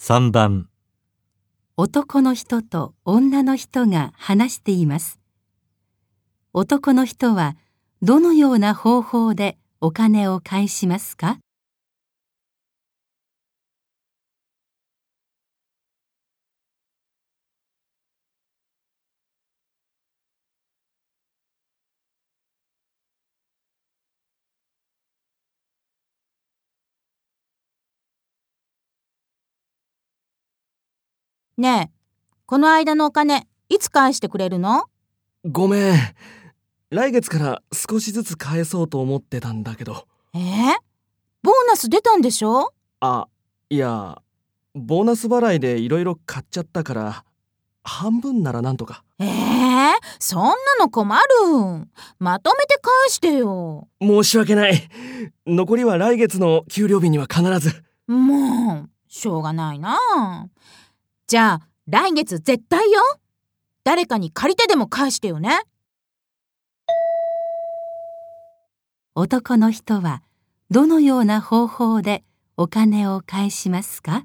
3番男の人と女の人が話しています。男の人はどのような方法でお金を返しますか？ねえ、この間のお金、いつ返してくれるの？ごめん。来月から少しずつ返そうと思ってたんだけど。えー、ボーナス出たんでしょ？あ、いや、ボーナス払いでいろいろ買っちゃったから、半分ならなんとか。えー、そんなの困る。まとめて返してよ。申し訳ない。残りは来月の給料日には必ず。もう、しょうがないな。じゃあ、来月絶対よ。誰かに借りてでも返してよね。男の人はどのような方法でお金を返しますか？